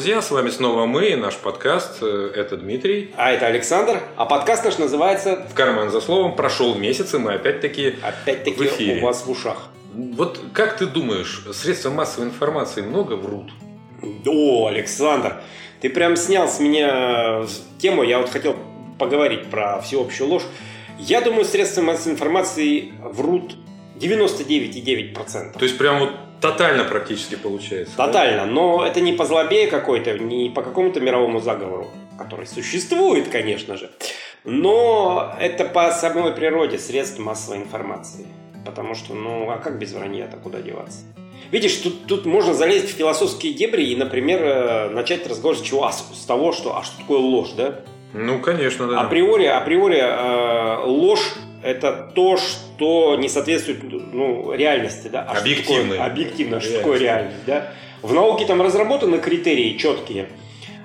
Друзья, с вами снова мы, наш подкаст, э, это Дмитрий. А это Александр, а подкаст наш называется «В карман за словом». Прошел месяц, и мы опять-таки Опять-таки в эфире. у вас в ушах. Вот как ты думаешь, средства массовой информации много врут? О, Александр, ты прям снял с меня тему, я вот хотел поговорить про всеобщую ложь. Я думаю, средства массовой информации врут 99,9%. То есть прям вот тотально практически получается. да? Тотально, но это не по злобе какой-то, не по какому-то мировому заговору, который существует, конечно же, но это по самой природе средств массовой информации. Потому что, ну, а как без вранья-то куда деваться? Видишь, тут, тут можно залезть в философские дебри и, например, э, начать разговор с чего? А, с того, что, а что такое ложь, да? Ну, конечно, да. Априори, априори э, ложь это то, что не соответствует ну, реальности, да? А что Объективной. такое- объективно, что Реальности. такое реальность, да? В науке там разработаны критерии четкие,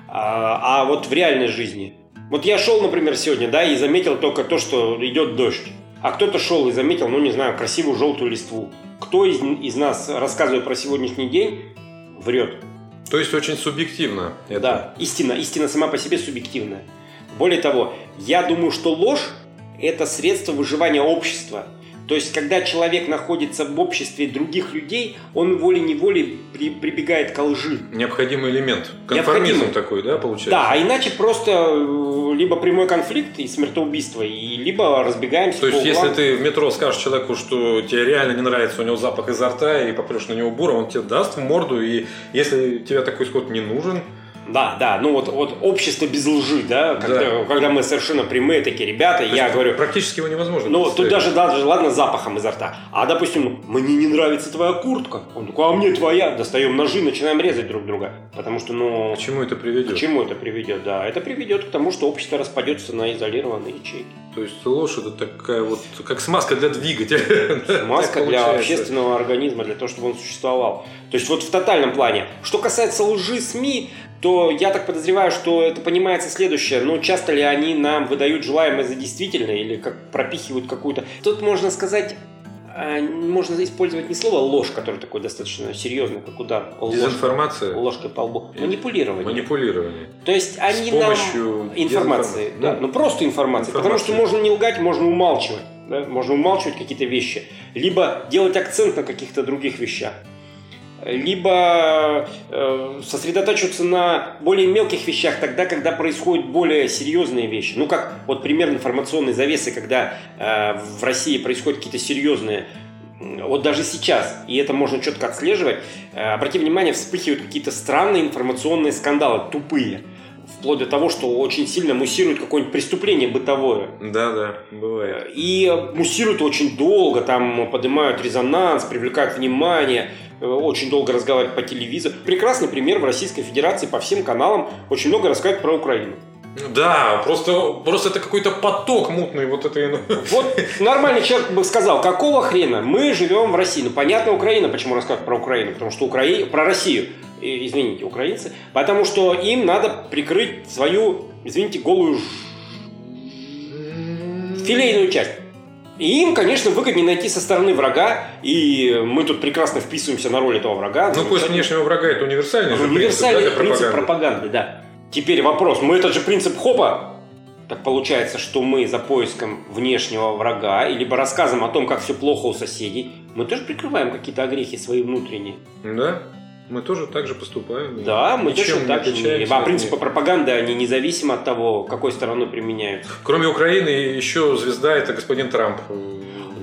а, а вот в реальной жизни. Вот я шел, например, сегодня, да, и заметил только то, что идет дождь. А кто-то шел и заметил, ну, не знаю, красивую желтую листву. Кто из, из нас, рассказывая про сегодняшний день, врет? То есть очень субъективно. это. Да, истина, истина сама по себе субъективная. Более того, я думаю, что ложь – это средство выживания общества. То есть, когда человек находится в обществе других людей, он волей-неволей при- прибегает к лжи. Необходимый элемент. Конформизм Необходимый. такой, да, получается? Да, а иначе просто э, либо прямой конфликт и смертоубийство, и либо разбегаемся То есть, если ты в метро скажешь человеку, что тебе реально не нравится у него запах изо рта, и попрешь на него бура, он тебе даст в морду, и если тебе такой исход не нужен, Да, да, ну вот, вот общество без лжи, да, когда, Да. когда мы совершенно прямые такие ребята, то я говорю, практически его невозможно. Ну, тут даже, даже, ладно, запахом изо рта. А, допустим, мне не нравится твоя куртка. Он такой, а мне твоя. Достаем ножи, начинаем резать друг друга. Потому что, ну, К чему это приведет? к чему это приведет? Да, это приведет к тому, что общество распадется на изолированные ячейки. То есть ложь это такая вот, как смазка для двигателя. Так для общественного организма, для того, чтобы он существовал. То есть вот в тотальном плане. Что касается лжи СМИ, то я так подозреваю, что это понимается следующее. Ну, часто ли они нам выдают желаемое за действительное или как пропихивают какую-то... Тут можно сказать, а, можно использовать не слово ложь, которое такое достаточно серьезное, как удар. Ложь- Дезинформация, Ложкой по лбу. Манипулирование. манипулирование. То есть они С помощью нам информации, да, Ну, ну просто информации, потому что можно не лгать, можно умалчивать, да, можно умалчивать какие-то вещи, либо делать акцент на каких-то других вещах, либо э, сосредотачиваться на более мелких вещах тогда, когда происходят более серьезные вещи. Ну как вот пример информационной завесы, когда э, в России происходят какие-то серьезные вот даже сейчас, и это можно четко отслеживать, э, обрати внимание, вспыхивают какие-то странные информационные скандалы, тупые. Вплоть до того, что очень сильно муссирует какое-нибудь преступление бытовое. Да, да, бывает. И муссируют очень долго, там поднимают резонанс, привлекают внимание, очень долго разговаривают по телевизору. Прекрасный пример в Российской Федерации по всем каналам очень много рассказывают про Украину. Ну Да, просто, просто это какой-то поток мутный вот этой... ну, Вот нормальный человек бы сказал, какого хрена мы живем в России? Ну, понятно, Украина, почему рассказывают про Украину, потому что Украина, про Россию, э, извините, украинцы, потому что им надо прикрыть свою, извините, голую филейную часть. И им, конечно, выгоднее найти со стороны врага, и мы тут прекрасно вписываемся на роль этого врага. Ну, поиск внешнего врага это универсальный Универсальный принцип, да, принцип пропаганды. да. Теперь вопрос. Мы этот же принцип хопа. Так получается, что мы за поиском внешнего врага, и либо рассказом о том, как все плохо у соседей, мы тоже прикрываем какие-то огрехи свои внутренние. Да, мы тоже так же поступаем. Да, мы точно так же. А принципы пропаганды, они независимо от того, какой стороной применяются. Кроме Украины, еще звезда это господин Трамп.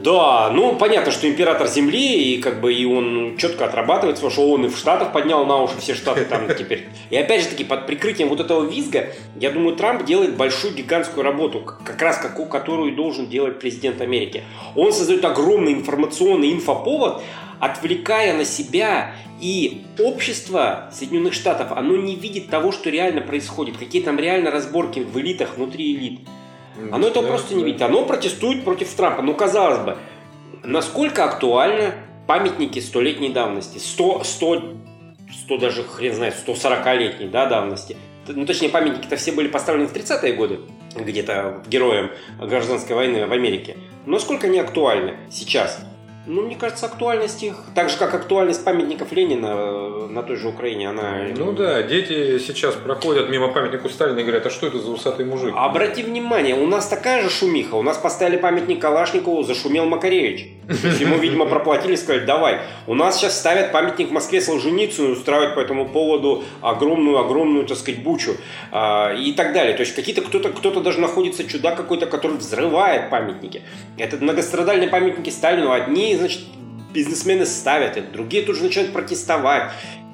Да, ну понятно, что император Земли, и как бы и он четко отрабатывает свое, что он и в Штатах поднял на уши все Штаты там теперь. И опять же таки, под прикрытием вот этого визга, я думаю, Трамп делает большую гигантскую работу, как раз какую, которую должен делать президент Америки. Он создает огромный информационный инфоповод, отвлекая на себя и общество Соединенных Штатов, оно не видит того, что реально происходит, какие там реально разборки в элитах, внутри элит. Оно этого Да, просто не видит. Оно протестует против Трампа. Ну, казалось бы, насколько актуальны памятники столетней давности? 100, 100, 100 даже, хрен знает, 140-летней да, давности. Ну, точнее, памятники-то все были поставлены в 30-е годы, где-то героям гражданской войны в Америке. Но сколько они актуальны сейчас? Ну, мне кажется, актуальность их, так же как актуальность памятников Ленина э, на той же Украине, она... Ну да, дети сейчас проходят мимо памятнику Сталина и говорят, а что это за усатый мужик? Обрати внимание, у нас такая же шумиха. У нас поставили памятник Калашникову, зашумел Макаревич. Ему, видимо, проплатили, сказали, давай. У нас сейчас ставят памятник в Москве Солженицыну, устраивают по этому поводу огромную-огромную, так сказать, бучу а, и так далее. То есть какие-то кто-то, кто-то даже находится чудак какой-то, который взрывает памятники. Это многострадальные памятники Сталину. Одни, значит, бизнесмены ставят это, другие тут же начинают протестовать.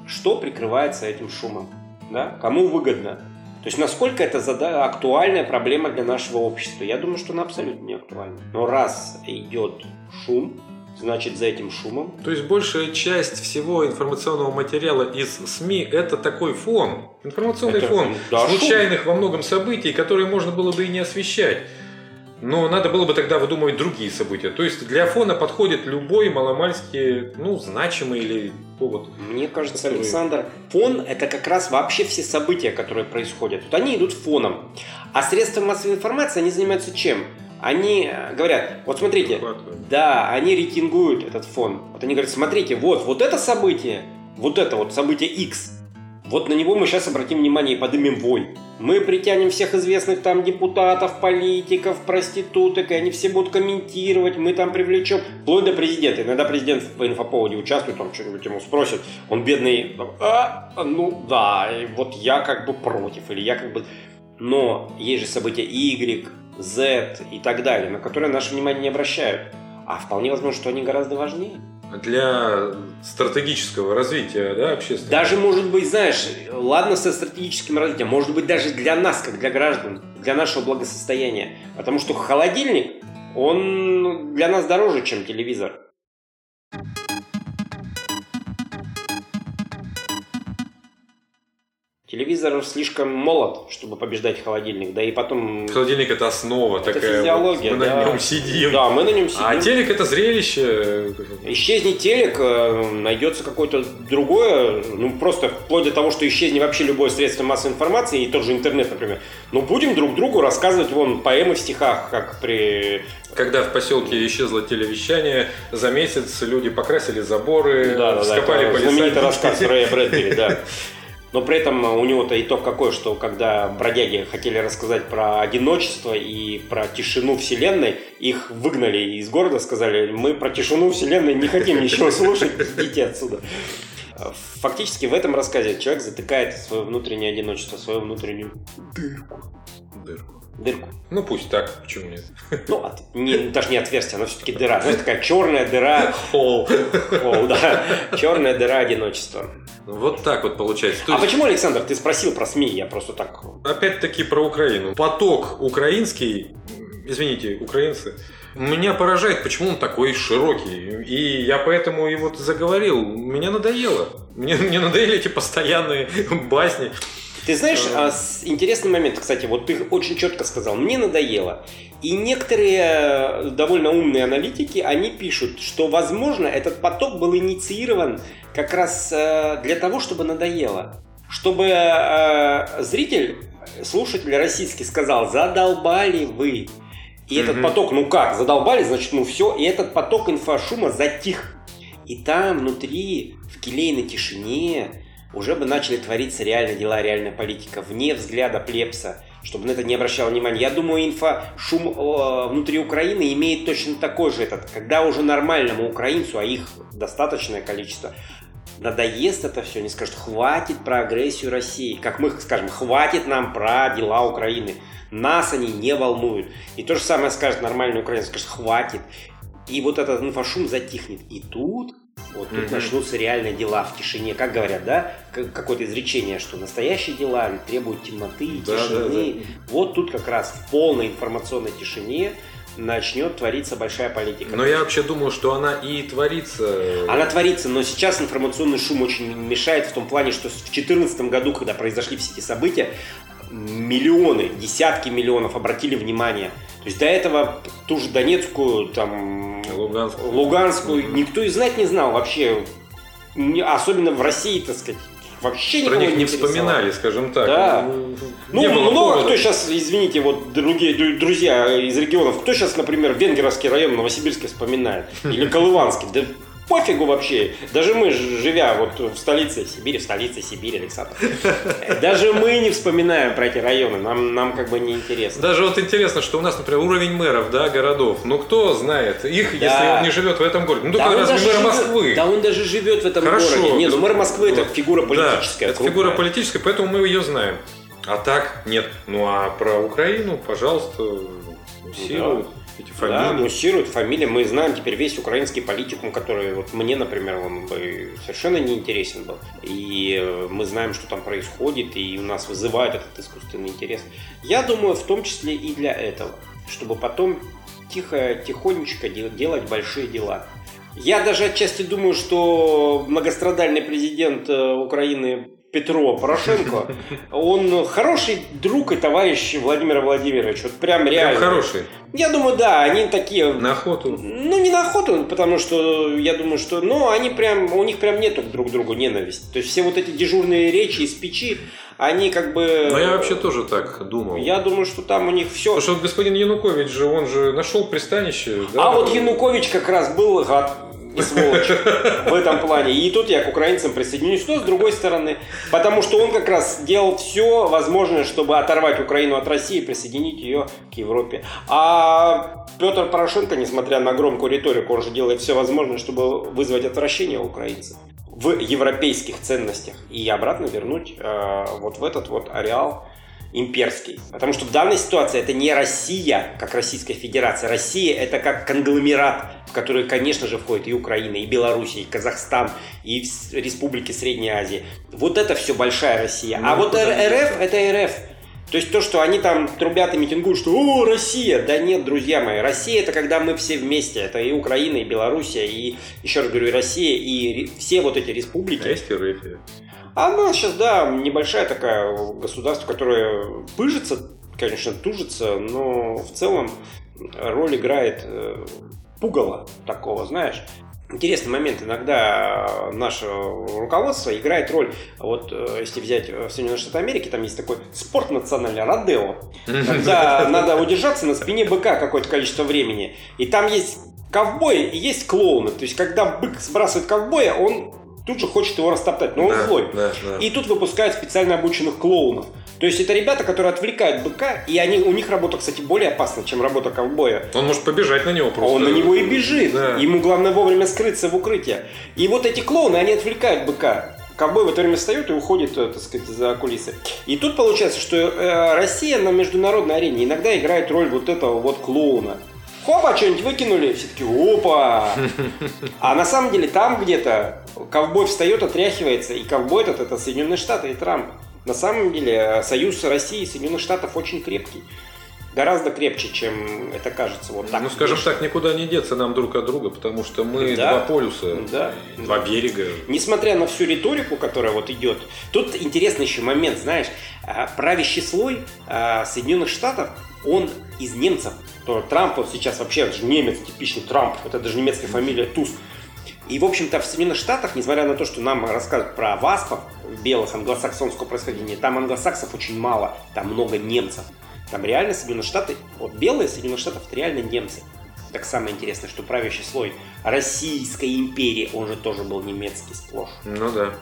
Что прикрывается этим шумом? Да? Кому выгодно? То есть насколько это зада- актуальная проблема для нашего общества? Я думаю, что она абсолютно не актуальна. Но раз идет шум, значит за этим шумом То есть большая часть всего информационного материала из СМИ это такой фон, информационный Это, фон да, случайных во многом событий, которые можно было бы и не освещать. Но надо было бы тогда выдумывать другие события. То есть для фона подходит любой маломальски, ну, значимый или повод. Мне кажется, Александр, фон – это как раз вообще все события, которые происходят. Вот они идут фоном. А средства массовой информации, они занимаются чем? Они э, говорят, вот смотрите, да, они рейтингуют этот фон. Вот они говорят, смотрите, вот, вот это событие, вот это вот событие X, вот на него мы сейчас обратим внимание и подымем вой. Мы притянем всех известных там депутатов, политиков, проституток, и они все будут комментировать, мы там привлечем, вплоть до президента. Иногда президент в инфоповоде участвует, там что-нибудь ему спросят, он бедный, а, ну да, и вот я как бы против, или я как бы... Но есть же события Y, Z и так далее, на которые наше внимание не обращают. А вполне возможно, что они гораздо важнее. Для стратегического развития да, общественного. Даже, может быть, знаешь, ладно со стратегическим развитием, может быть, даже для нас, как для граждан, для нашего благосостояния. Потому что холодильник, он для нас дороже, чем телевизор. Телевизор слишком молод, чтобы побеждать холодильник, да и потом... Холодильник это основа Это такая. физиология, вот, мы да. на нем сидим. Да, мы на нем сидим. А телек это зрелище. Исчезнет телек, э, найдется какое-то другое, ну просто вплоть до того, что исчезнет вообще любое средство массовой информации, и тот же интернет, например. Но будем друг другу рассказывать вон поэмы в стихах, как при... Когда в поселке исчезло телевещание, за месяц люди покрасили заборы, Да-да-да, вскопали это знаменитый рассказ Рэя Брэдбери, да. Но при этом у него-то итог какой, что когда бродяги хотели рассказать про одиночество и про тишину Вселенной, их выгнали из города, сказали, мы про тишину Вселенной не хотим ничего слушать, идите отсюда. Фактически в этом рассказе человек затыкает свое внутреннее одиночество, свою внутреннюю Дырку. дырку. Ну пусть так, почему нет? Ну, от- не, даже не отверстие, она все-таки дыра. Знаешь, такая черная дыра, Холл. о, да, черная дыра одиночества. Вот так вот получается. То А есть, почему, Александр, ты спросил про СМИ? Я просто так... Опять-таки про Украину. Поток украинский, извините, украинцы, меня поражает, почему он такой широкий. И я поэтому и вот заговорил. Меня надоело. Мне, мне надоели эти постоянные басни. Ты знаешь, а, с- интересный момент, кстати, вот ты очень четко сказал, мне надоело. И некоторые э, довольно умные аналитики, они пишут, что, возможно, этот поток был инициирован как раз э, для того, чтобы надоело. Чтобы э, зритель, слушатель российский сказал, задолбали вы. И этот Мгм. поток, ну как, задолбали, значит, ну все, и этот поток инфошума затих. И там, внутри, в келейной тишине, уже бы начали твориться реальные дела, реальная политика, вне взгляда плебса, чтобы на это не обращало внимания. Я думаю, инфошум э, внутри Украины имеет точно такой же этот, когда уже нормальному украинцу, а их достаточное количество, надоест это все, они скажут, хватит про агрессию России, как мы скажем, хватит нам про дела Украины. Нас они не волнуют. И то же самое скажет нормальный украинец, скажет, хватит. И вот этот инфошум затихнет. И тут, вот тут Мгм. начнутся реальные дела в тишине. Как говорят, да? Как- Какое-то изречение, что настоящие дела требуют темноты и Да, тишины. Вот тут как раз в полной информационной тишине начнет твориться большая политика. Но я вообще думаю, что она и творится. Она творится, но сейчас информационный шум очень мешает в том плане, что в 2014 году, когда произошли все эти события, миллионы, десятки миллионов обратили внимание. То есть до этого ту же Донецкую, там, Луганскую. Луганскую никто и знать не знал вообще. Особенно в России, так сказать. вообще Про них не вспоминали, скажем так. Да. Не Ну, было много повода. кто сейчас, извините, вот другие друзья из регионов, кто сейчас, например, Венгеровский район Новосибирска вспоминает? Или Колыванский? Да пофигу вообще. Даже мы, живя вот в столице Сибири, в столице Сибири, Александр, даже мы не вспоминаем про эти районы, нам, нам как бы не интересно. Даже вот интересно, что у нас, например, уровень мэров, да, городов. Ну, кто знает их, если Да. он не живет в этом городе? Ну, только он разве мэр живет- Москвы? Да он даже живет в этом Хорошо. городе. Не, ну мэр Москвы это Вот. фигура политическая. Да, это крупная. фигура политическая, поэтому мы ее знаем. А так нет. Ну а про Украину, пожалуйста, муссируют эти Да, фамилии. муссируют фамилии. Мы знаем теперь весь украинский политикум, который вот мне, например, он бы совершенно не интересен был. И э, мы знаем, что там происходит, и у нас вызывает этот искусственный интерес. Я думаю, в том числе и для этого, чтобы потом тихо, тихонечко де- делать большие дела. Я даже отчасти думаю, что многострадальный президент э, Украины Петро Порошенко, он хороший друг и товарищ Владимира Владимировича. Вот прям Прям реально. хороший. Я думаю, да, они такие... На охоту. Ну, не на охоту, потому что я думаю, что... Но они прям... У них прям нету друг к другу ненависти. То есть все вот эти дежурные речи из печи, они как бы... Но я вообще тоже так думал. Я думаю, что там у них все... Потому что господин Янукович же, он же нашел пристанище. да? А вот Янукович как раз был гад и сволочь в этом плане. И тут я к украинцам присоединюсь, но с другой стороны, потому что он как раз делал все возможное, чтобы оторвать Украину от России и присоединить ее к Европе. А Петр Порошенко, несмотря на громкую риторику, он же делает все возможное, чтобы вызвать отвращение украинцев в европейских ценностях и обратно вернуть э, вот в этот вот ареал имперский. Потому что в данной ситуации это не Россия, как Российская Федерация. Россия это как конгломерат, в который, конечно же, входит и Украина, и Белоруссия, и Казахстан, и республики Средней Азии. Вот это все большая Россия. а Ну, вот куда Р- РФ это РФ. То есть то, что они там трубят и митингуют, что «О, Россия!» Да нет, друзья мои, Россия это когда мы все вместе. Это и Украина, и Белоруссия, и, еще раз говорю, и Россия, и все вот эти республики. А есть. А Она сейчас, да, небольшая такая государство, которое пыжится, конечно, тужится, но в целом роль играет э, пугало такого, знаешь. Интересный момент. Иногда наше руководство играет роль, вот э, если взять э, Соединенные Штаты Америки, там есть такой спорт национальный, родео, когда надо удержаться на спине быка какое-то количество времени. И там есть ковбои и есть клоуны. То есть, когда бык сбрасывает ковбоя, он тут же хочет его растоптать, но он Да, злой. да, да. И тут выпускают специально обученных клоунов. То есть это ребята, которые отвлекают быка, и они, у них работа, кстати, более опасна, чем работа ковбоя. Он может побежать на него просто. он на него и бежит. Да. Ему главное вовремя скрыться в укрытие. И вот эти клоуны, они отвлекают быка. Ковбой в это время встает и уходит, э, так сказать, за кулисы. И тут получается, что э, Россия на международной арене иногда играет роль вот этого вот клоуна. Хопа, что-нибудь выкинули, все таки опа. А на самом деле там где-то ковбой встает, отряхивается, и ковбой этот это Соединенные Штаты и Трамп. На самом деле э, союз России и Соединенных Штатов очень крепкий. Гораздо крепче, чем это кажется. Вот так. ну, скажем так, никуда не деться нам друг от друга, потому что мы Да. два полюса, Да. два берега. Несмотря на всю риторику, которая вот идет, тут интересный еще момент, знаешь, а, правящий слой а, Соединенных Штатов, он из немцев. То Трамп вот сейчас вообще это же немец, типичный Трамп, это даже немецкая фамилия Туз. И, в общем-то, в Соединенных Штатах, несмотря на то, что нам рассказывают про васпов, белых англосаксонского происхождения, там англосаксов очень мало, там много немцев. Там реально Соединенные Штаты, вот белые Соединенных Штатов, это реально немцы. Так самое интересное, что правящий слой Российской империи, он же тоже был немецкий сплошь. Ну да.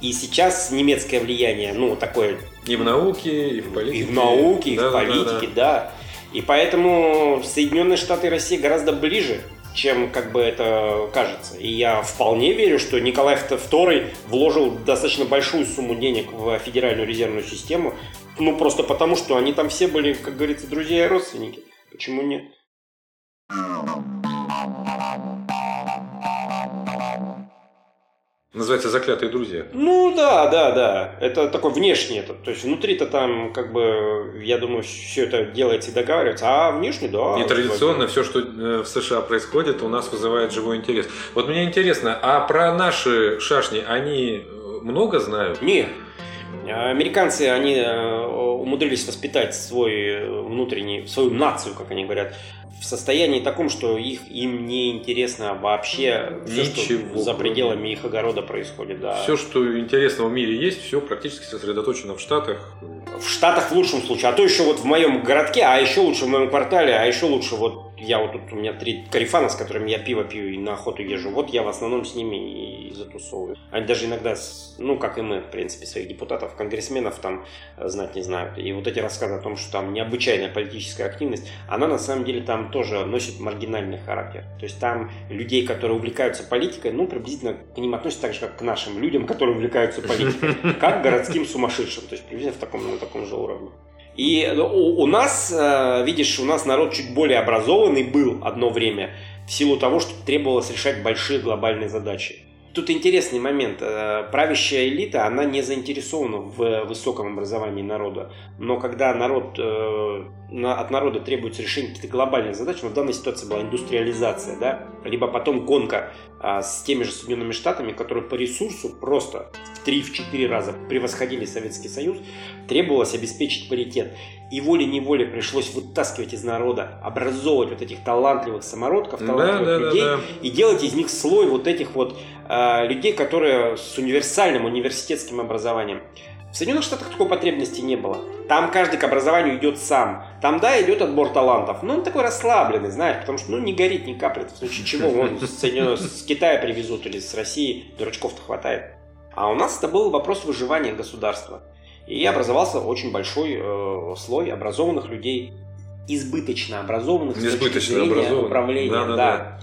И сейчас немецкое влияние, ну, такое И в науке, и в политике. и в науке, и Да, в да, да, политике, да. да. И поэтому Соединенные Штаты и Россия гораздо ближе, чем как бы это кажется. И я вполне верю, что Николай II вложил достаточно большую сумму денег в Федеральную резервную систему, ну просто потому, что они там все были, как говорится, друзья и родственники. Почему нет? Называется «Заклятые друзья». Ну да, да, да. Это такой внешний этот. То есть внутри-то там, как бы, я думаю, все это делается и договаривается, а внешне, да. И традиционно все, что э, в США происходит, у нас вызывает живой интерес. Вот мне интересно, а про наши шашни они э, много знают? Не. Американцы, они э, умудрились воспитать свой внутренний, свою нацию, как они говорят, в состоянии таком, что их им не интересно вообще все, что за пределами их огорода происходит. Да. Все, что интересного в мире есть, все практически сосредоточено в Штатах. В Штатах в лучшем случае, а то еще вот в моем городке, а еще лучше в моем квартале, а еще лучше вот я вот тут, у меня три карифана, с которыми я пиво пью и на охоту езжу. Вот я в основном с ними и затусовываю. Они даже иногда, ну, как и мы, в принципе, своих депутатов, конгрессменов там э, знать не знают. И вот эти рассказы о том, что там необычайная политическая активность, она на самом деле там тоже носит маргинальный характер. То есть там людей, которые увлекаются политикой, ну, приблизительно к ним относятся так же, как к нашим людям, которые увлекаются политикой, как к городским сумасшедшим. То есть приблизительно в таком, на таком же уровне. И ну, у, у нас, э, видишь, у нас народ чуть более образованный был одно время в силу того, что требовалось решать большие глобальные задачи. Тут интересный момент. Э, правящая элита, она не заинтересована в высоком образовании народа. Но когда народ, э, от народа требуется решение каких-то глобальных задач, но в данной ситуации была индустриализация, да, либо потом гонка а, с теми же Соединенными Штатами, которые по ресурсу просто в 3-4 раза превосходили Советский Союз, требовалось обеспечить паритет. И волей-неволей пришлось вытаскивать из народа, образовывать вот этих талантливых самородков, талантливых да, людей да, да, и делать из них слой вот этих вот э, людей, которые с универсальным университетским образованием. В Соединенных Штатах такой потребности не было. Там каждый к образованию идет сам. Там, да, идет отбор талантов. Но он такой расслабленный, знаешь, потому что, ну, не горит, не капает. В случае чего, он с, с Китая привезут или с России. Дурачков-то хватает. А у нас это был вопрос выживания государства. И образовался очень большой э, слой образованных людей, избыточно образованных избыточно с точки зрения управления. Да, да, да. да.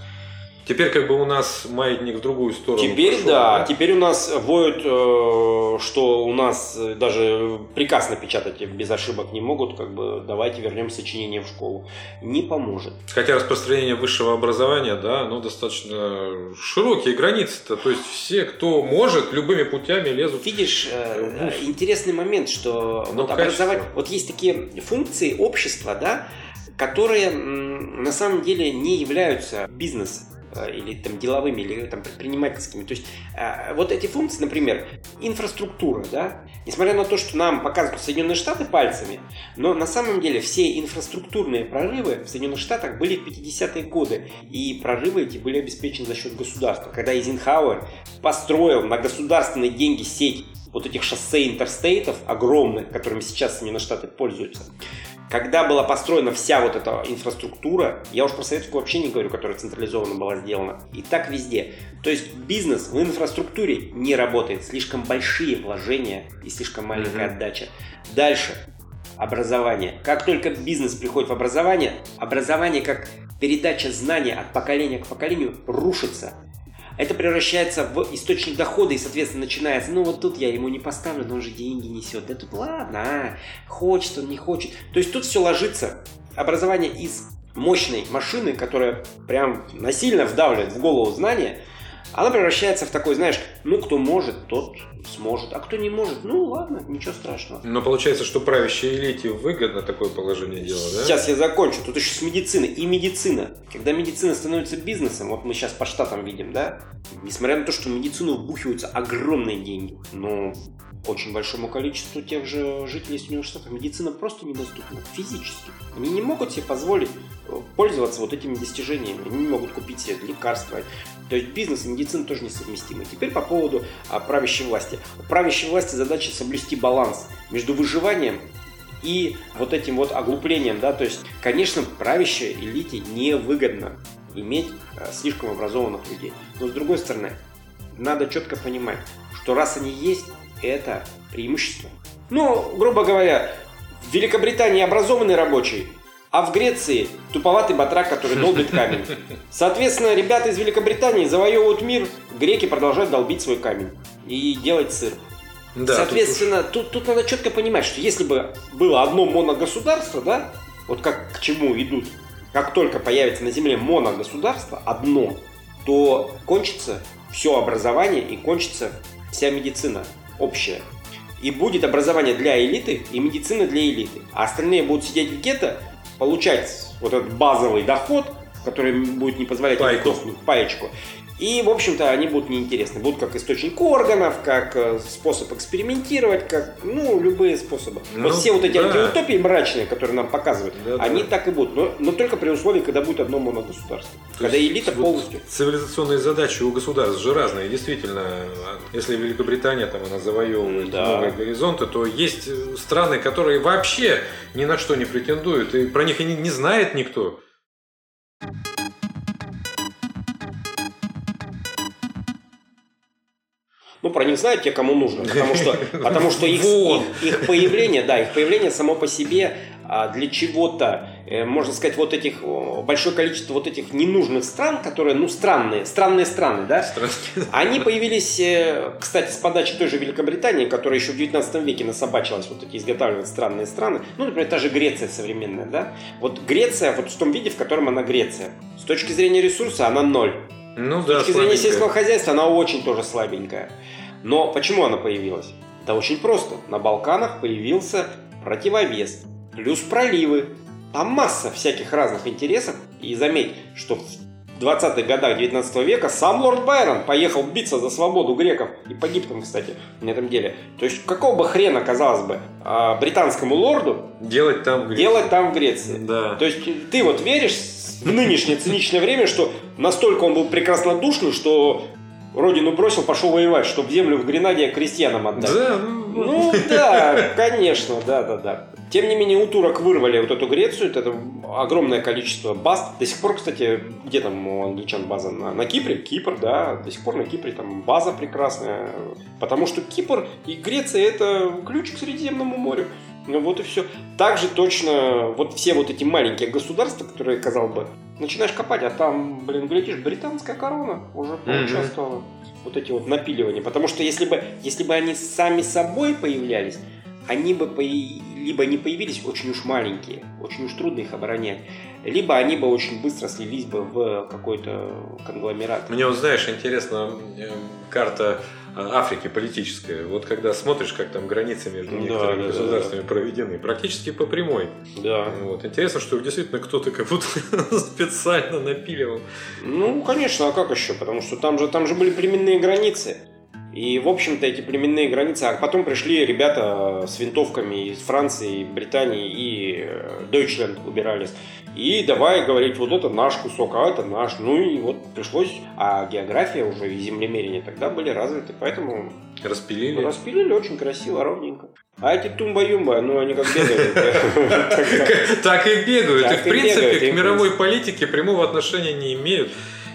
Теперь как бы у нас маятник в другую сторону. Теперь пошел, да, да, теперь у нас воют, э, что у нас даже приказ напечатать без ошибок не могут, как бы давайте вернем сочинение в школу. Не поможет. Хотя распространение высшего образования, да, оно достаточно широкие границы-то. То есть все, кто может, любыми путями лезут. Видишь, э, интересный момент, что Но вот образование, вот есть такие функции общества, да, которые на самом деле не являются бизнесом Э, или там деловыми, или там предпринимательскими. То есть э, вот эти функции, например, инфраструктура, да, несмотря на то, что нам показывают Соединенные Штаты пальцами, но на самом деле все инфраструктурные прорывы в Соединенных Штатах были в 50-е годы, и прорывы эти были обеспечены за счет государства. Когда Эйзенхауэр построил на государственные деньги сеть вот этих шоссе интерстейтов огромных, которыми сейчас Соединенные Штаты пользуются, когда была построена вся вот эта инфраструктура, я уж про советскую вообще не говорю, которая централизованно была сделана, и так везде. То есть бизнес в инфраструктуре не работает, слишком большие вложения и слишком маленькая mm-hmm. отдача. Дальше образование. Как только бизнес приходит в образование, образование как передача знания от поколения к поколению рушится это превращается в источник дохода и, соответственно, начинается, ну вот тут я ему не поставлю, но он же деньги несет. Да тут ладно, а, хочет он, не хочет. То есть тут все ложится. Образование из мощной машины, которая прям насильно вдавливает в голову знания – она превращается в такой, знаешь, ну, кто может, тот сможет, а кто не может, ну, ладно, ничего страшного. Но получается, что правящей элите выгодно такое положение дела, да? Сейчас я закончу, тут еще с медицины. И медицина. Когда медицина становится бизнесом, вот мы сейчас по штатам видим, да, несмотря на то, что в медицину вбухиваются огромные деньги, но очень большому количеству тех же жителей Штатов медицина просто недоступна физически. Они не могут себе позволить э, пользоваться вот этими достижениями, они не могут купить себе лекарства. То есть бизнес и медицина тоже несовместимы. Теперь по поводу а, правящей власти. У правящей власти задача соблюсти баланс между выживанием и вот этим вот оглуплением, да, то есть, конечно, правящей элите невыгодно иметь а, слишком образованных людей. Но с другой стороны, надо четко понимать, что раз они есть, это преимущество. Ну, грубо говоря, в Великобритании образованный рабочий, а в Греции туповатый батрак, который долбит камень. Соответственно, ребята из Великобритании завоевывают мир, греки продолжают долбить свой камень и делать сыр. Да, Соответственно, тут, тут, тут надо четко понимать, что если бы было одно моногосударство, да, вот как к чему идут, как только появится на Земле моногосударство, одно, то кончится все образование и кончится вся медицина общее. И будет образование для элиты и медицина для элиты. А остальные будут сидеть в гетто, получать вот этот базовый доход, который будет не позволять Пайку. им паечку. И, в общем-то, они будут неинтересны. Будут как источник органов, как э, способ экспериментировать, как, ну, любые способы. Ну, вот все вот эти да. антиутопии мрачные, которые нам показывают, Да, да. они так и будут. Но, но только при условии, когда будет одно моногосударство. То Когда элита вот полностью... Цивилизационные задачи у государств же разные. Действительно, если Великобритания там она завоевывает Да. новые горизонты, то есть э, страны, которые вообще ни на что не претендуют, и про них и не, не знает никто. Ну, про них знают те, кому нужно, потому что, потому что их, их, их появление, да, их появление само по себе а, для чего-то, э, можно сказать, вот этих, большое количество вот этих ненужных стран, которые, ну, странные, странные страны, да, Страны. Они появились, э, кстати, с подачи той же Великобритании, которая еще в 19 веке насобачилась вот эти изготавливать странные страны. Ну, например, та же Греция современная, да? Вот Греция, вот в том виде, в котором она Греция. С точки зрения ресурса она ноль. Ну С да, точки зрения сельского хозяйства она очень тоже слабенькая. Но почему она появилась? Да очень просто. На Балканах появился противовес. Плюс проливы. Там масса всяких разных интересов. И заметь, что в 20-х годах 19 века сам лорд Байрон поехал биться за свободу греков. И погиб там, кстати, на этом деле. То есть какого бы хрена, казалось бы, а, британскому лорду Делать там где- делать там в Греции? Да. То есть ты вот веришь в нынешнее циничное время, что настолько он был прекраснодушный, что родину бросил, пошел воевать, чтобы землю в Гренаде крестьянам отдать. Да, ну, Ну да, конечно, да, да, да. Тем не менее, у турок вырвали вот эту Грецию, это огромное количество баз. До сих пор, кстати, где там у англичан база? На, на Кипре? Кипр, да, до сих пор на Кипре там база прекрасная. Потому что Кипр и Греция это ключ к Средиземному морю. Ну вот и все. Также точно вот все вот эти маленькие государства, которые, казалось бы, начинаешь копать, а там, блин, глядишь, британская корона уже поучаствовала. Вот эти вот напиливания. Потому что если бы, если бы они сами собой появлялись, они бы пои- либо не появились очень уж маленькие, очень уж трудно их оборонять, либо они бы очень быстро слились бы в какой-то конгломерат. Мне вот, знаешь, интересно, э, карта Африки политическая. Вот когда смотришь, как там границы между Да, некоторыми да, да, государствами проведены, практически по прямой. Да. Вот. Интересно, что действительно кто-то как будто специально напиливал. Ну, конечно, а как еще? Потому что там же, там же были племенные границы. И, в общем-то, эти племенные границы... А потом пришли ребята с винтовками из Франции, Британии и э, Deutschland убирались. И давай говорить, вот это наш кусок, а это наш. Ну и вот пришлось... А география уже и землемерение тогда были развиты, поэтому Распилили. распилили очень красиво, ровненько. А эти тумба-юмба, ну они как бегают. Так и бегают. И, в принципе, к мировой политике прямого отношения не имеют.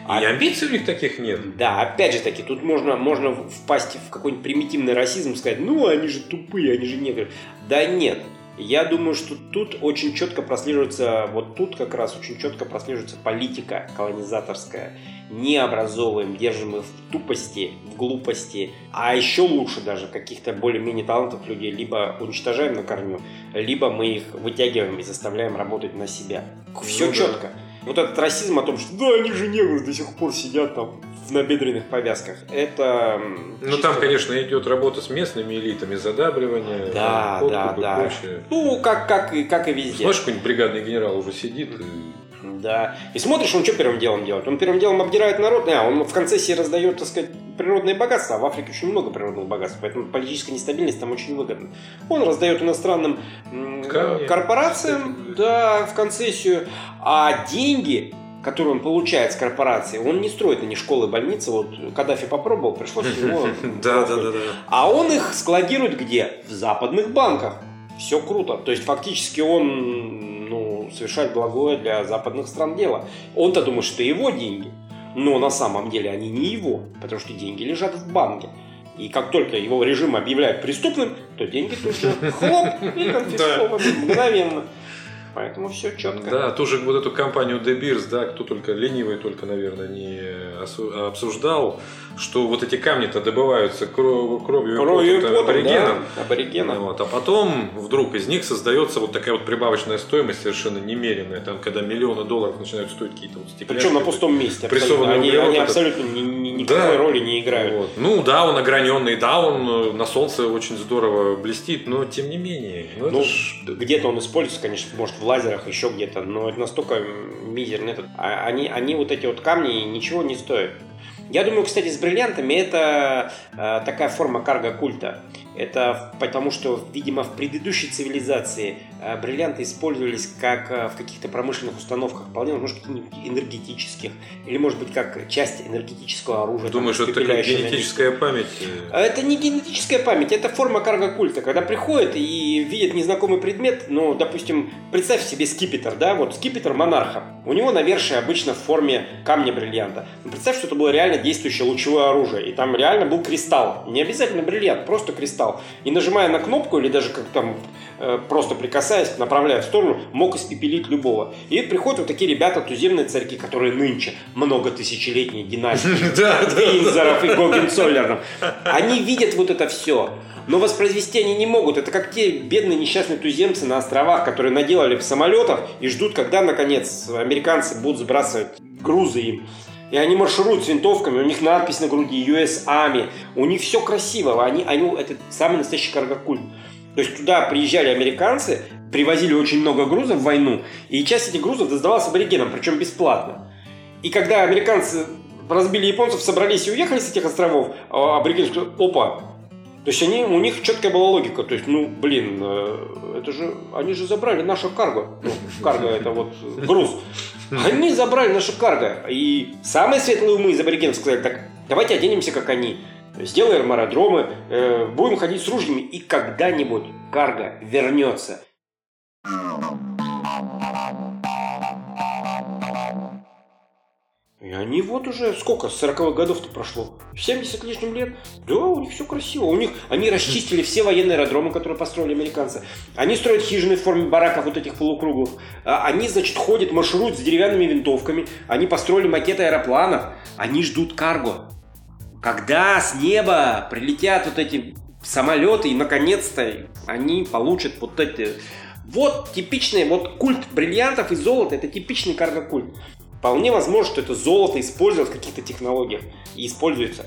А- И амбиций у них таких нет. Да, опять же таки, тут можно, можно впасть в какой-нибудь примитивный расизм, сказать, ну, они же тупые, они же негры. Да нет, я думаю, что тут очень четко прослеживается, вот тут как раз очень четко прослеживается политика колонизаторская. Не образовываем, держим их в тупости, в глупости, а еще лучше даже каких-то более-менее талантов людей либо уничтожаем на корню, либо мы их вытягиваем и заставляем работать на себя. Все Ну да. Вот этот расизм о том, что да, они же негры до сих пор сидят там в набедренных повязках. Это... Ну, чисто- там, конечно, идет работа с местными элитами, задабривание, Да, подкуп да, и да. прочее. Ну, как, как, и, как и везде. Смотришь, какой-нибудь бригадный генерал уже сидит. и- Да. И смотришь, он что первым делом делает? Он первым делом обдирает народ, а, он в концессии раздает, так сказать, природные богатства, а в Африке очень много природных богатств, поэтому политическая нестабильность там очень выгодна. Он раздает иностранным Камни. корпорациям, да, в концессию, а деньги, которые он получает с корпорации, он не строит на них школы, больницы. Вот Каддафи попробовал, пришлось его... Да, да, да. А он их складирует где? В западных банках. Все круто. То есть фактически он ну, совершает благое для западных стран дело. Он-то думает, что его деньги. Но на самом деле они не его, потому что деньги лежат в банке. И как только его режим объявляет преступным, то деньги тут же хлоп и конфискованы мгновенно. Поэтому все четко. Да, ту же вот эту компанию De Beers, да, кто только ленивый только, наверное, не обсуждал, что вот эти камни-то добываются кровью, кровью, Кровью и потом аборигенов. да, аборигена. Вот, а потом вдруг из них создается вот такая вот прибавочная стоимость совершенно немеренная. Там, когда миллионы долларов начинают стоить какие-то вот стекляшки. Причем на пустом месте. абсолютно. Они, углерод они этот. абсолютно ни- ни- никакой Да. роли не играют. Вот. Ну да, он ограненный, да, он э, на солнце очень здорово блестит, но тем не менее. Ну, Ну, ж- где-то он используется, конечно, может, в лазерах, еще где-то, но это настолько мизерный этот. А они, они вот эти вот камни ничего не стоят. Я думаю, кстати, с бриллиантами это э, такая форма карго-культа. Это потому, что, видимо, в предыдущей цивилизации э, бриллианты использовались как э, в каких-то промышленных установках, вполне возможно, каких-нибудь энергетических, или, может быть, как часть энергетического оружия. Думаешь, что это такая генетическая память? Это не генетическая память, это форма карго-культа. Когда приходят и видят незнакомый предмет, ну, допустим, представь себе скипетр, да, вот скипетр монарха. У него навершие обычно в форме камня бриллианта. Ну, представь, что это было реально действующее лучевое оружие, и там реально был кристалл. Не обязательно бриллиант, просто кристалл стал. И нажимая на кнопку или даже как там э, просто прикасаясь, направляя в сторону, мог испепелить любого. И приходят вот такие ребята, туземные царьки, которые нынче много тысячелетней династии Винзоров и Гогенцоллеров. Они видят вот это все. Но воспроизвести они не могут. Это как те бедные несчастные туземцы на островах, которые наделали самолетов и ждут, когда, наконец, американцы будут сбрасывать грузы им. И они маршируют с винтовками, у них надпись на груди US Army, у них все красиво, они, они, это самый настоящий каргокульт. То есть туда приезжали американцы, привозили очень много грузов в войну, и часть этих грузов сдавалась аборигенам, причем бесплатно. И когда американцы разбили японцев, собрались и уехали с этих островов, а аборигены сказали, опа, то есть они, у них четкая была логика. То есть, ну, блин, э, это же, они же забрали нашу карго. Ну, карго это вот груз. Они забрали нашу карго. И самые светлые умы из аборигенов сказали, так, давайте оденемся, как они. Сделаем аэродромы, э, будем ходить с ружьями, и когда-нибудь карго вернется. И они вот уже сколько, с 40-х годов-то прошло? 70 лишним лет? Да, у них все красиво. У них, они расчистили все военные аэродромы, которые построили американцы. Они строят хижины в форме бараков вот этих полукруглых. А они, значит, ходят, маршируют с деревянными винтовками. Они построили макеты аэропланов. Они ждут карго. Когда с неба прилетят вот эти самолеты, и наконец-то они получат вот эти... Вот типичный, вот культ бриллиантов и золота, это типичный карго-культ. Вполне возможно, что это золото используют в каких-то технологиях и используется.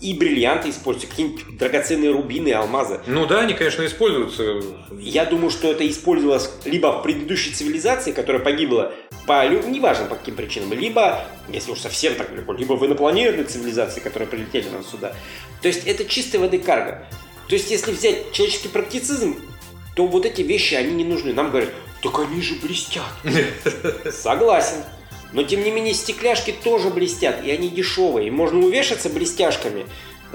И бриллианты используются, какие-нибудь драгоценные рубины, алмазы. Ну да, они, конечно, используются. Я думаю, что это использовалось либо в предыдущей цивилизации, которая погибла по, неважно по каким причинам, либо, если уж совсем так далеко, либо в инопланетной цивилизации, которые прилетели нам сюда. То есть это чистой воды карго. То есть если взять человеческий практицизм, то вот эти вещи, они не нужны. Нам говорят, так они же блестят. Согласен. Но тем не менее стекляшки тоже блестят, и они дешевые. И можно увешаться блестяшками.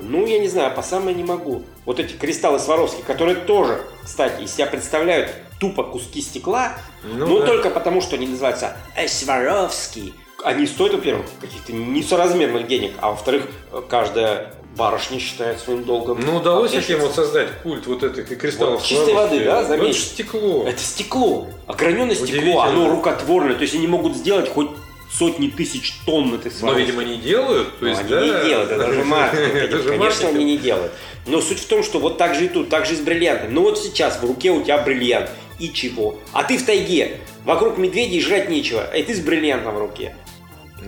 Ну, я не знаю, по самое не могу. Вот эти кристаллы Сваровски, которые тоже, кстати, из себя представляют тупо куски стекла, ну, но да. только потому, что они называются Сваровский. Они стоят, во-первых, каких-то несоразмерных денег, а во-вторых, каждая барышня считает своим долгом. Ну, удалось этим вот создать культ вот этих кристаллов. Вот, чистой воды, да, заметь. Ну, это стекло. Это стекло. Ограненное стекло, оно рукотворное. То есть они могут сделать хоть сотни тысяч тонн этих сварок. Но, видимо, не делают. То есть, они да. не делают, это же маркетинг. Конечно, они не делают. Но суть в том, что вот так же и тут, так же и с бриллиантами. Ну вот сейчас в руке у тебя бриллиант. И чего? А ты в тайге. Вокруг медведей жрать нечего. И ты с бриллиантом в руке.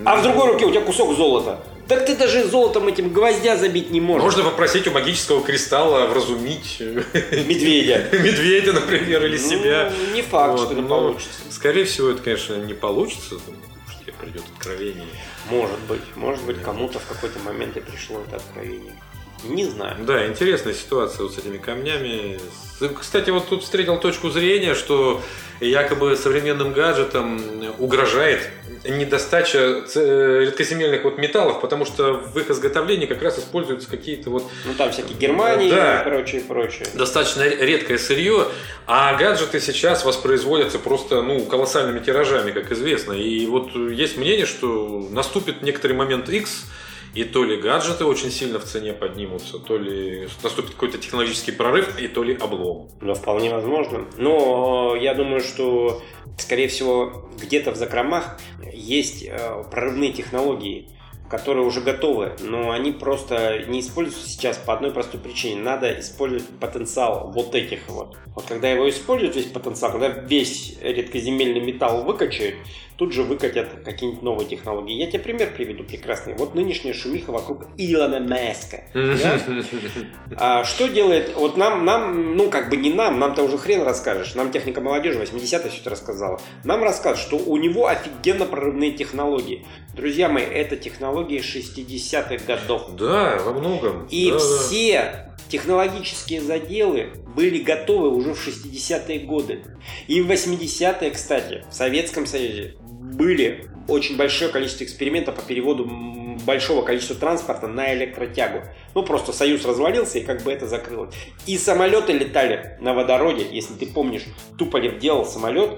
А в другой руке у тебя кусок золота. Так ты даже золотом этим гвоздя забить не можешь. Можно попросить у магического кристалла вразумить медведя. Медведя, например, или ну, себя. Не факт, что это получится. Скорее всего, это, конечно, не получится придет откровение. Может быть, может быть, кому-то в какой-то момент и пришло это откровение. Не знаю. Да, интересная ситуация вот с этими камнями. Кстати, вот тут встретил точку зрения, что якобы современным гаджетам угрожает недостача редкоземельных вот металлов, потому что в их изготовлении как раз используются какие-то вот... Ну там всякие Германии да, и прочее, прочее. Достаточно редкое сырье, а гаджеты сейчас воспроизводятся просто ну, колоссальными тиражами, как известно. И вот есть мнение, что наступит некоторый момент X, и то ли гаджеты очень сильно в цене поднимутся, то ли наступит какой-то технологический прорыв, и то ли облом. Ну, вполне возможно. Но я думаю, что, скорее всего, где-то в закромах есть э, прорывные технологии, которые уже готовы, но они просто не используются сейчас по одной простой причине. Надо использовать потенциал вот этих вот. Вот когда его используют, весь потенциал, когда весь редкоземельный металл выкачают, тут же выкатят какие-нибудь новые технологии. Я тебе пример приведу прекрасный. Вот нынешняя шумиха вокруг Илона Маска. да? А что делает, вот нам, нам, ну как бы не нам, нам-то уже хрен расскажешь, нам техника молодежи 80-е все это рассказала. Нам расскажут, что у него офигенно прорывные технологии. Друзья мои, это технологии 60-х годов. Да, во многом. И Да, да. все технологические заделы были готовы уже в 60-е годы. И в 80-е, кстати, в Советском Союзе были очень большое количество экспериментов по переводу большого количества транспорта на электротягу. Ну, просто Союз развалился, и как бы это закрылось. И самолеты летали на водороде, если ты помнишь, Туполев делал самолет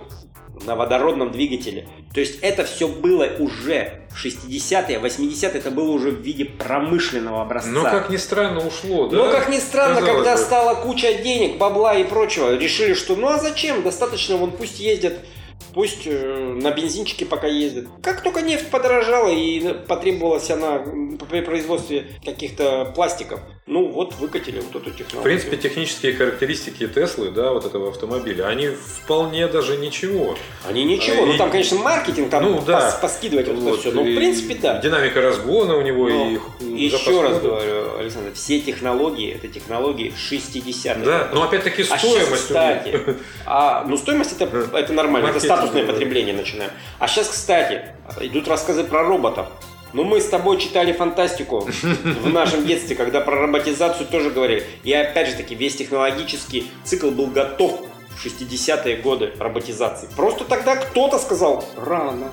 на водородном двигателе. То есть это все было уже в 60-е, 80-е, это было уже в виде промышленного образца. Но, как ни странно, ушло, да? Но, как ни странно, Казалось когда бы. стала куча денег, бабла и прочего, решили, что ну а зачем? Достаточно, вон пусть ездят, пусть э, на бензинчике пока ездят. Как только нефть подорожала и потребовалась она при производстве каких-то пластиков, ну вот выкатили вот эту технологию. В принципе, технические характеристики Теслы, да, вот этого автомобиля, они вполне даже ничего. Они ничего, И- ну там, конечно, маркетинг, там Ну, да. пос- поскидывать вот, это Вот, все, но в принципе да. Динамика разгона у него Но и Еще раз говорю, Александр, все технологии, это технологии 60-х. Да, но опять-таки А стоимость. сейчас, у них. кстати, а, ну стоимость это, это нормально, это Маркетинг, статусное да. потребление начинаем. А сейчас, кстати, идут рассказы про роботов. Ну, мы с тобой читали фантастику в нашем детстве, когда про роботизацию тоже говорили. И опять же таки, весь технологический цикл был готов в 60-е годы роботизации. Просто тогда кто-то сказал рано.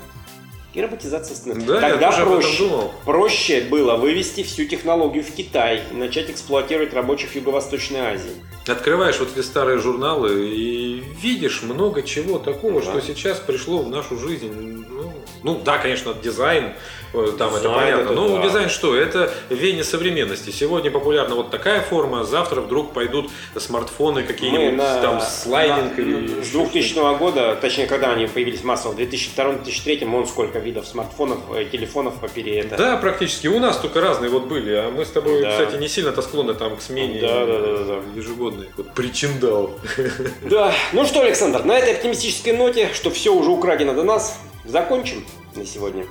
И роботизация остановилась. Да, я тогда этом проще. думал. Проще было вывести всю технологию в Китай и начать эксплуатировать рабочих в Юго-Восточной Азии. Открываешь вот эти старые журналы и видишь много чего такого, Да. что сейчас пришло в нашу жизнь. Ну, ну, да, конечно, дизайн, э, там это Дизайн понятно. это Но да. дизайн что? Это веяние современности. Сегодня популярна вот такая форма, завтра вдруг пойдут смартфоны какие-нибудь, Мы на- там слайдинг на- или... С 2000 года, точнее, когда они появились массово, в 2002-2003, вон сколько видов смартфонов, э, телефонов поперед. Да, практически. У нас только разные вот были, а мы с тобой, Да. кстати, не сильно-то склонны там к смене Да, да, да, да, да. ежегодной. Вот причиндал. Да. Ну что, Александр, на этой оптимистической ноте, что все уже украдено до нас, закончим на сегодня.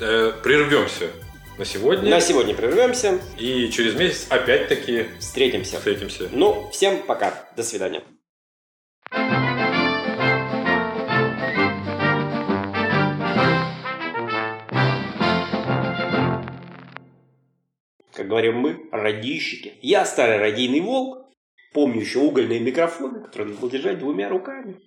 Э, Прервемся на сегодня. На сегодня прервемся, И через месяц опять-таки встретимся. встретимся. Ну, всем пока. До свидания. Как говорим мы, радийщики. Я старый радийный волк, помню еще угольные микрофоны, которые надо держать двумя руками.